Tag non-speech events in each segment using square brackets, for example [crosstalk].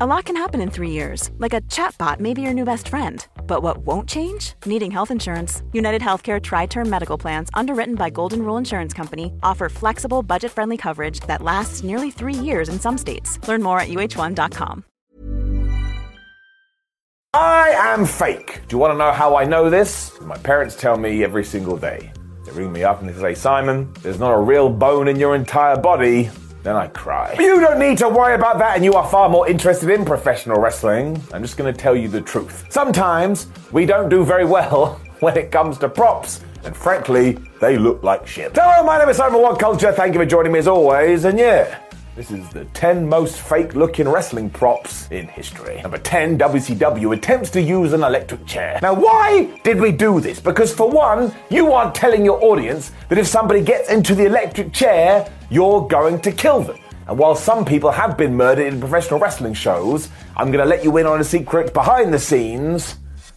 A lot can happen in three years, like a chatbot may be your new best friend. But what won't change? Needing health insurance. United Healthcare Tri Term Medical Plans, underwritten by Golden Rule Insurance Company, offer flexible, budget friendly coverage that lasts nearly three years in some states. Learn more at uhone.com. I am fake. Do you want to know how I know this? My parents tell me every single day. They ring me up and they say, Simon, there's not a real bone in your entire body. Then I cry. [laughs] You don't need to worry about that, and you are far more interested in professional wrestling. I'm just going to tell you the truth. Sometimes we don't do very well [laughs] when it comes to props, and frankly, they look like shit. Hello, my name is Simon What Culture. Thank you for joining me as always, and yeah. This is the 10 most fake looking wrestling props in history. Number 10, WCW attempts to use an electric chair. Now, why did we do this? Because, for one, you aren't telling your audience that if somebody gets into the electric chair, you're going to kill them. And while some people have been murdered in professional wrestling shows, I'm going to let you in on a secret behind the scenes.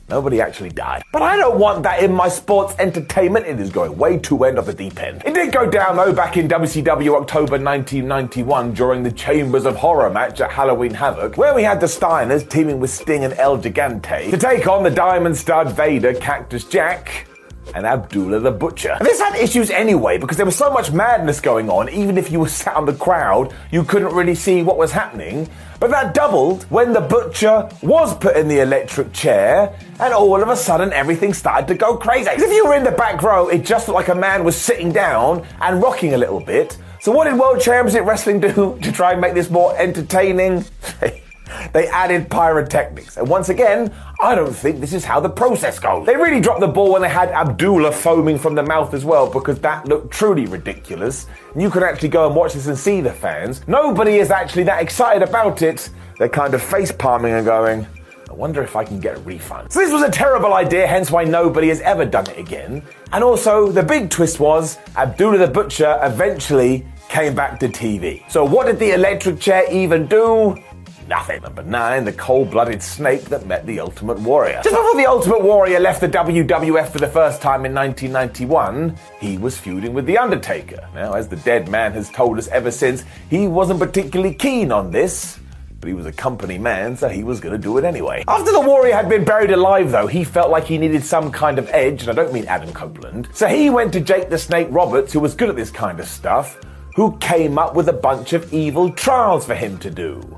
Nobody actually died. But I don't want that in my sports entertainment. It is going way too end of the deep end. It did go down though back in WCW October 1991 during the Chambers of Horror match at Halloween Havoc, where we had the Steiners teaming with Sting and El Gigante to take on the Diamond Studd Vader, Cactus Jack, and Abdullah the Butcher. And this had issues anyway because there was so much madness going on, even if you were sat on the crowd, you couldn't really see what was happening. But that doubled when the Butcher was put in the electric chair, and all of a sudden everything started to go crazy. If you were in the back row, it just looked like a man was sitting down and rocking a little bit. So what did World Championship Wrestling do [laughs] to try and make this more entertaining? [laughs] They added pyrotechnics. And once again, I don't think this is how the process goes. They really dropped the ball when they had Abdullah foaming from the mouth as well, because that looked truly ridiculous. And you can actually go and watch this and see the fans. Nobody is actually that excited about it. They're kind of face palming and going, I wonder if I can get a refund. So this was a terrible idea, hence why nobody has ever done it again. And also, the big twist was Abdullah the Butcher eventually came back to TV. So what did the electric chair even do? Nothing. Number nine, the cold blooded snake that met the Ultimate Warrior. Just before the Ultimate Warrior left the WWF for the first time in 1991, he was feuding with The Undertaker. Now, as the dead man has told us ever since, he wasn't particularly keen on this. But he was a company man, so he was going to do it anyway. After the Warrior had been buried alive, though, he felt like he needed some kind of edge, and I don't mean Adam Copeland. So he went to Jake the Snake Roberts, who was good at this kind of stuff, who came up with a bunch of evil trials for him to do.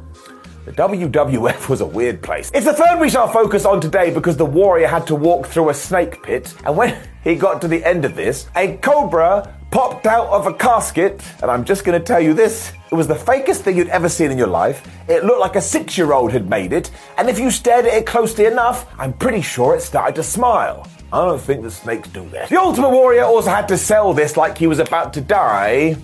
The WWF was a weird place. It's the third we shall focus on today because the warrior had to walk through a snake pit, and when [laughs] he got to the end of this, a cobra popped out of a casket, and I'm just going to tell you this. It was the fakest thing you'd ever seen in your life. It looked like a six year old had made it, and if you stared at it closely enough, I'm pretty sure it started to smile. I don't think the snakes do that. The Ultimate Warrior also had to sell this like he was about to die,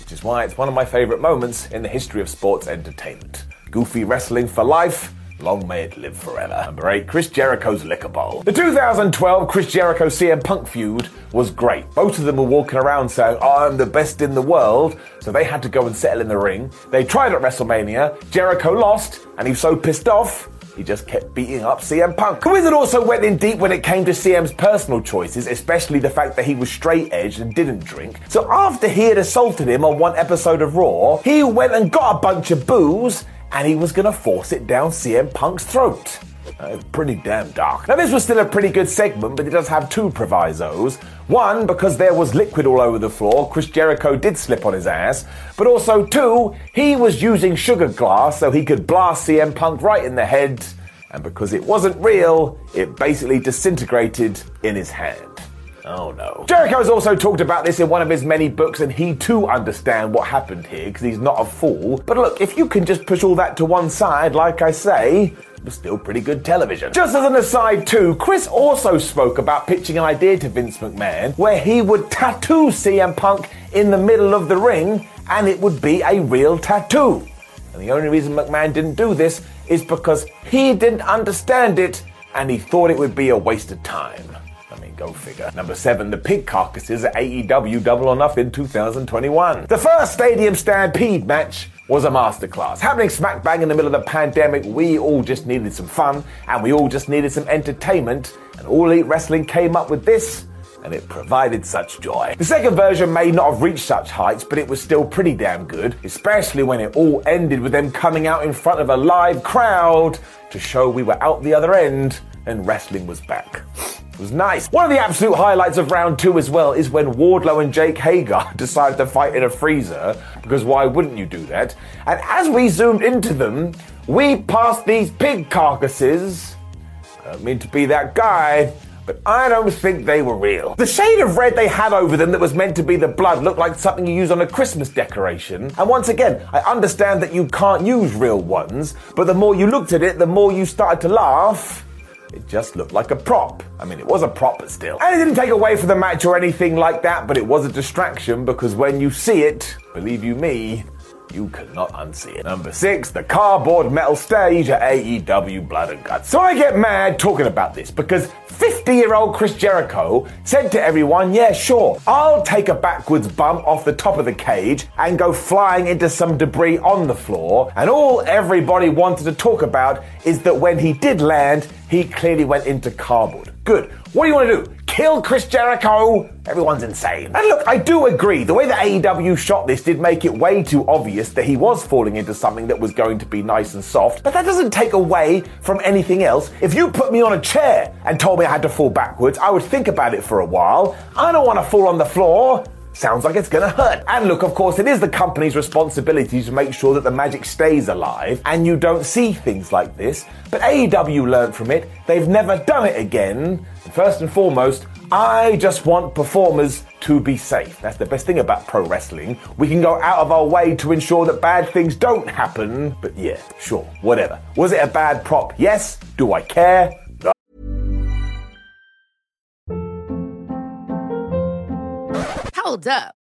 which is why it's one of my favourite moments in the history of sports entertainment. Goofy Wrestling for Life. Long may it live forever. Number 8, Chris Jericho's Liquor Bowl. The 2012 Chris Jericho CM Punk feud was great. Both of them were walking around saying, I'm the best in the world, so they had to go and settle in the ring. They tried at WrestleMania, Jericho lost, and he was so pissed off, he just kept beating up CM Punk. The Wizard also went in deep when it came to CM's personal choices, especially the fact that he was straight edged and didn't drink. So after he had assaulted him on one episode of Raw, he went and got a bunch of booze and he was going to force it down CM Punk's throat. Uh, pretty damn dark. Now, this was still a pretty good segment, but it does have two provisos. One, because there was liquid all over the floor, Chris Jericho did slip on his ass. But also, two, he was using sugar glass so he could blast CM Punk right in the head. And because it wasn't real, it basically disintegrated in his hand. Oh no. Jericho has also talked about this in one of his many books, and he too understands what happened here because he's not a fool. But look, if you can just push all that to one side, like I say, was still pretty good television. Just as an aside, too, Chris also spoke about pitching an idea to Vince McMahon where he would tattoo CM Punk in the middle of the ring and it would be a real tattoo. And the only reason McMahon didn't do this is because he didn't understand it and he thought it would be a waste of time. Go figure. Number seven, the pig carcasses at AEW Double or Nothing 2021. The first Stadium Stampede match was a masterclass. Happening smack bang in the middle of the pandemic, we all just needed some fun and we all just needed some entertainment. And All Elite Wrestling came up with this and it provided such joy. The second version may not have reached such heights, but it was still pretty damn good, especially when it all ended with them coming out in front of a live crowd to show we were out the other end and wrestling was back. It was nice. One of the absolute highlights of round two as well is when Wardlow and Jake Hager [laughs] decided to fight in a freezer, because why wouldn't you do that? And as we zoomed into them, we passed these pig carcasses. I don't mean to be that guy, but I don't think they were real. The shade of red they had over them that was meant to be the blood looked like something you use on a Christmas decoration. And once again, I understand that you can't use real ones, but the more you looked at it, the more you started to laugh. It just looked like a prop. I mean, it was a prop, but still. And it didn't take away from the match or anything like that, but it was a distraction because when you see it, believe you me, you cannot unsee it. Number six, the cardboard metal stage at AEW Blood and Guts. So I get mad talking about this because 50 year old Chris Jericho said to everyone, Yeah, sure, I'll take a backwards bump off the top of the cage and go flying into some debris on the floor. And all everybody wanted to talk about is that when he did land, he clearly went into cardboard. Good. What do you want to do? Kill Chris Jericho? Everyone's insane. And look, I do agree. The way that AEW shot this did make it way too obvious that he was falling into something that was going to be nice and soft. But that doesn't take away from anything else. If you put me on a chair and told me I had to fall backwards, I would think about it for a while. I don't want to fall on the floor. Sounds like it's gonna hurt. And look, of course, it is the company's responsibility to make sure that the magic stays alive and you don't see things like this. But AEW learned from it. They've never done it again. First and foremost, I just want performers to be safe. That's the best thing about pro wrestling. We can go out of our way to ensure that bad things don't happen. But yeah, sure, whatever. Was it a bad prop? Yes. Do I care? No. Hold up.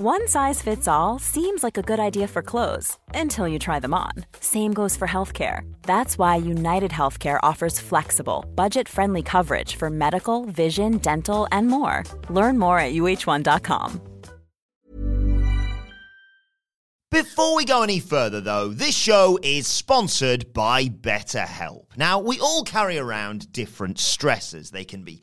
One size fits all seems like a good idea for clothes until you try them on. Same goes for healthcare. That's why United Healthcare offers flexible, budget friendly coverage for medical, vision, dental, and more. Learn more at uhone.com. Before we go any further, though, this show is sponsored by BetterHelp. Now, we all carry around different stresses. They can be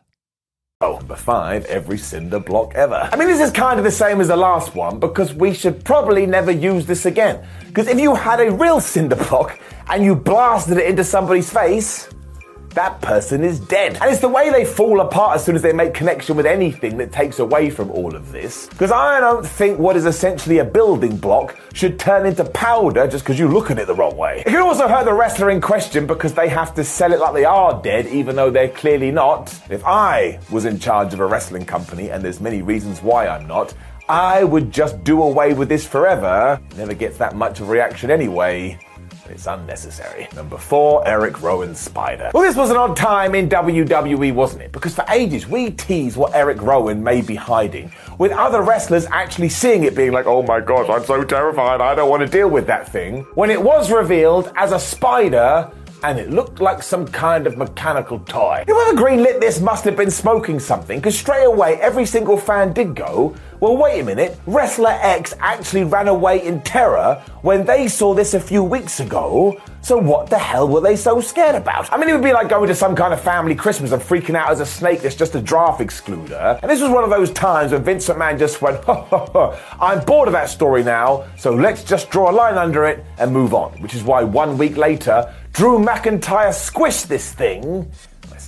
Oh, number five, every cinder block ever. I mean, this is kind of the same as the last one because we should probably never use this again. Because if you had a real cinder block and you blasted it into somebody's face, that person is dead. And it's the way they fall apart as soon as they make connection with anything that takes away from all of this. Because I don't think what is essentially a building block should turn into powder just because you look at it the wrong way. It can also hurt the wrestler in question because they have to sell it like they are dead, even though they're clearly not. If I was in charge of a wrestling company, and there's many reasons why I'm not, I would just do away with this forever. Never gets that much of a reaction anyway. It's unnecessary. Number four, Eric Rowan Spider. Well, this was an odd time in WWE, wasn't it? Because for ages we teased what Eric Rowan may be hiding, with other wrestlers actually seeing it being like, oh my god, I'm so terrified, I don't want to deal with that thing. When it was revealed as a spider, and it looked like some kind of mechanical toy. Whoever greenlit this must have been smoking something, because straight away every single fan did go, well, wait a minute, Wrestler X actually ran away in terror when they saw this a few weeks ago, so what the hell were they so scared about? I mean, it would be like going to some kind of family Christmas and freaking out as a snake that's just a draft excluder. And this was one of those times when Vince McMahon just went, ha ha ha, I'm bored of that story now, so let's just draw a line under it and move on. Which is why one week later, Drew McIntyre squished this thing.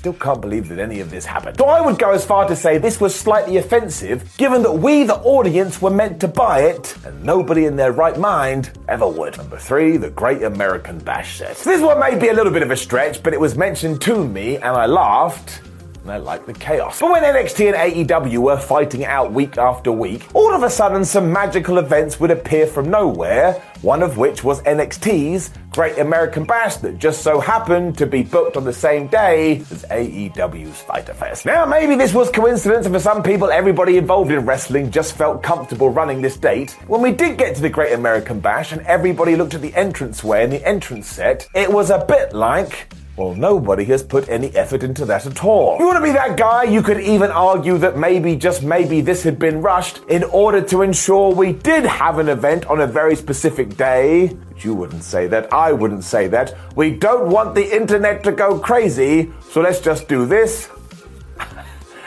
Still can't believe that any of this happened. So I would go as far to say this was slightly offensive, given that we, the audience, were meant to buy it, and nobody in their right mind ever would. Number three, the Great American Bash set. This one may be a little bit of a stretch, but it was mentioned to me, and I laughed and I like the chaos. But when NXT and AEW were fighting out week after week, all of a sudden some magical events would appear from nowhere, one of which was NXT's Great American Bash that just so happened to be booked on the same day as AEW's Fyter Fest. Now, maybe this was coincidence, and for some people, everybody involved in wrestling just felt comfortable running this date. When we did get to the Great American Bash and everybody looked at the entranceway and the entrance set, it was a bit like well, nobody has put any effort into that at all. You want to be that guy? You could even argue that maybe, just maybe, this had been rushed in order to ensure we did have an event on a very specific day. But you wouldn't say that. I wouldn't say that. We don't want the internet to go crazy, so let's just do this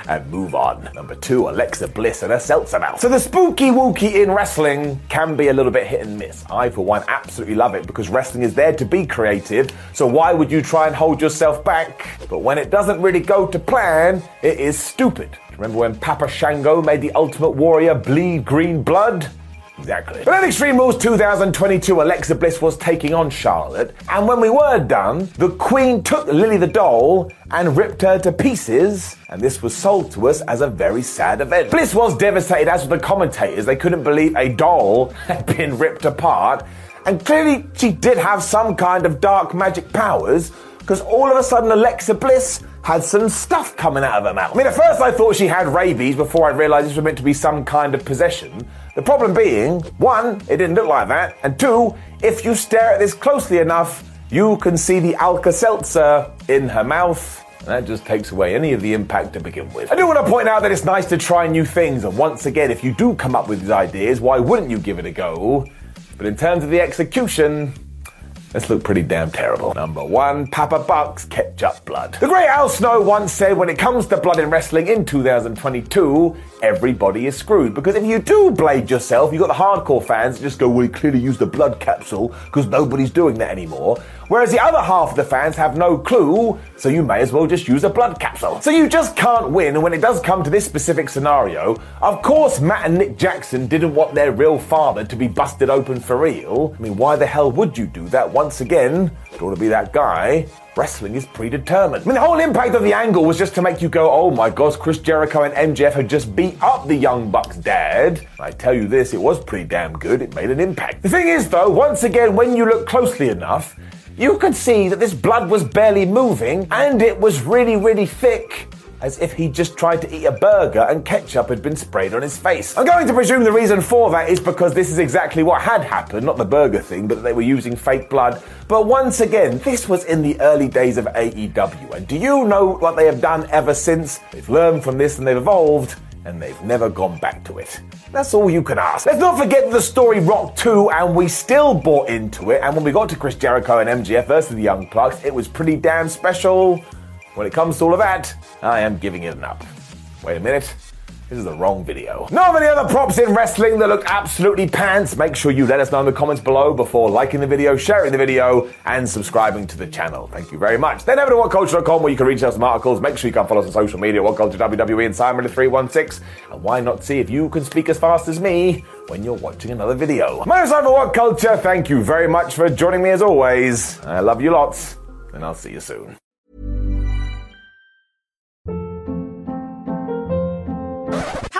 and move on. Number two, Alexa Bliss and her seltzer mouth. So the spooky wookie in wrestling can be a little bit hit and miss. I, for one, absolutely love it because wrestling is there to be creative. So why would you try and hold yourself back? But when it doesn't really go to plan, it is stupid. Remember when Papa Shango made the Ultimate Warrior bleed green blood? Exactly. But at Extreme Rules 2022, Alexa Bliss was taking on Charlotte, and when we were done, the Queen took Lilly the doll and ripped her to pieces, and this was sold to us as a very sad event. Bliss was devastated, as were the commentators. They couldn't believe a doll [laughs] had been ripped apart, and clearly she did have some kind of dark magic powers, because all of a sudden Alexa Bliss had some stuff coming out of her mouth. I mean, at first I thought she had rabies before I realised this was meant to be some kind of possession. The problem being, one, it didn't look like that, and two, if you stare at this closely enough, you can see the Alka Seltzer in her mouth. That just takes away any of the impact to begin with. I do want to point out that it's nice to try new things, and once again, if you do come up with these ideas, why wouldn't you give it a go? But in terms of the execution, This looked pretty damn terrible. Number one, Papa Buck's ketchup blood. The great Al Snow once said when it comes to blood in wrestling in 2022, everybody is screwed. Because if you do blade yourself, you've got the hardcore fans that just go, well, he clearly used a blood capsule because nobody's doing that anymore. Whereas the other half of the fans have no clue, so you may as well just use a blood capsule. So you just can't win, and when it does come to this specific scenario, of course Matt and Nick Jackson didn't want their real father to be busted open for real. I mean, why the hell would you do that? Once again, you want to be that guy, wrestling is predetermined. I mean, the whole impact of the angle was just to make you go, oh my gosh, Chris Jericho and MJF had just beat up the Young Bucks' dad. I tell you this, it was pretty damn good. It made an impact. The thing is, though, once again, when you look closely enough, you could see that this blood was barely moving and it was really, really thick. As if he just tried to eat a burger and ketchup had been sprayed on his face. I'm going to presume the reason for that is because this is exactly what had happened, not the burger thing, but that they were using fake blood. But once again, this was in the early days of AEW, and do you know what they have done ever since? They've learned from this and they've evolved and they've never gone back to it. That's all you can ask. Let's not forget the story rocked too, and we still bought into it. And when we got to Chris Jericho and MJF versus the Young Bucks, it was pretty damn special. When it comes to all of that, I am giving it an up. Wait a minute. This is the wrong video. Know of any other props in wrestling that look absolutely pants? Make sure you let us know in the comments below before liking the video, sharing the video, and subscribing to the channel. Thank you very much. Then over to whatculture.com where you can reach out some articles. Make sure you can follow us on social media, What Culture WWE and Simon316. And why not see if you can speak as fast as me when you're watching another video. My name's Simon What Culture. Thank you very much for joining me as always. I love you lots, and I'll see you soon.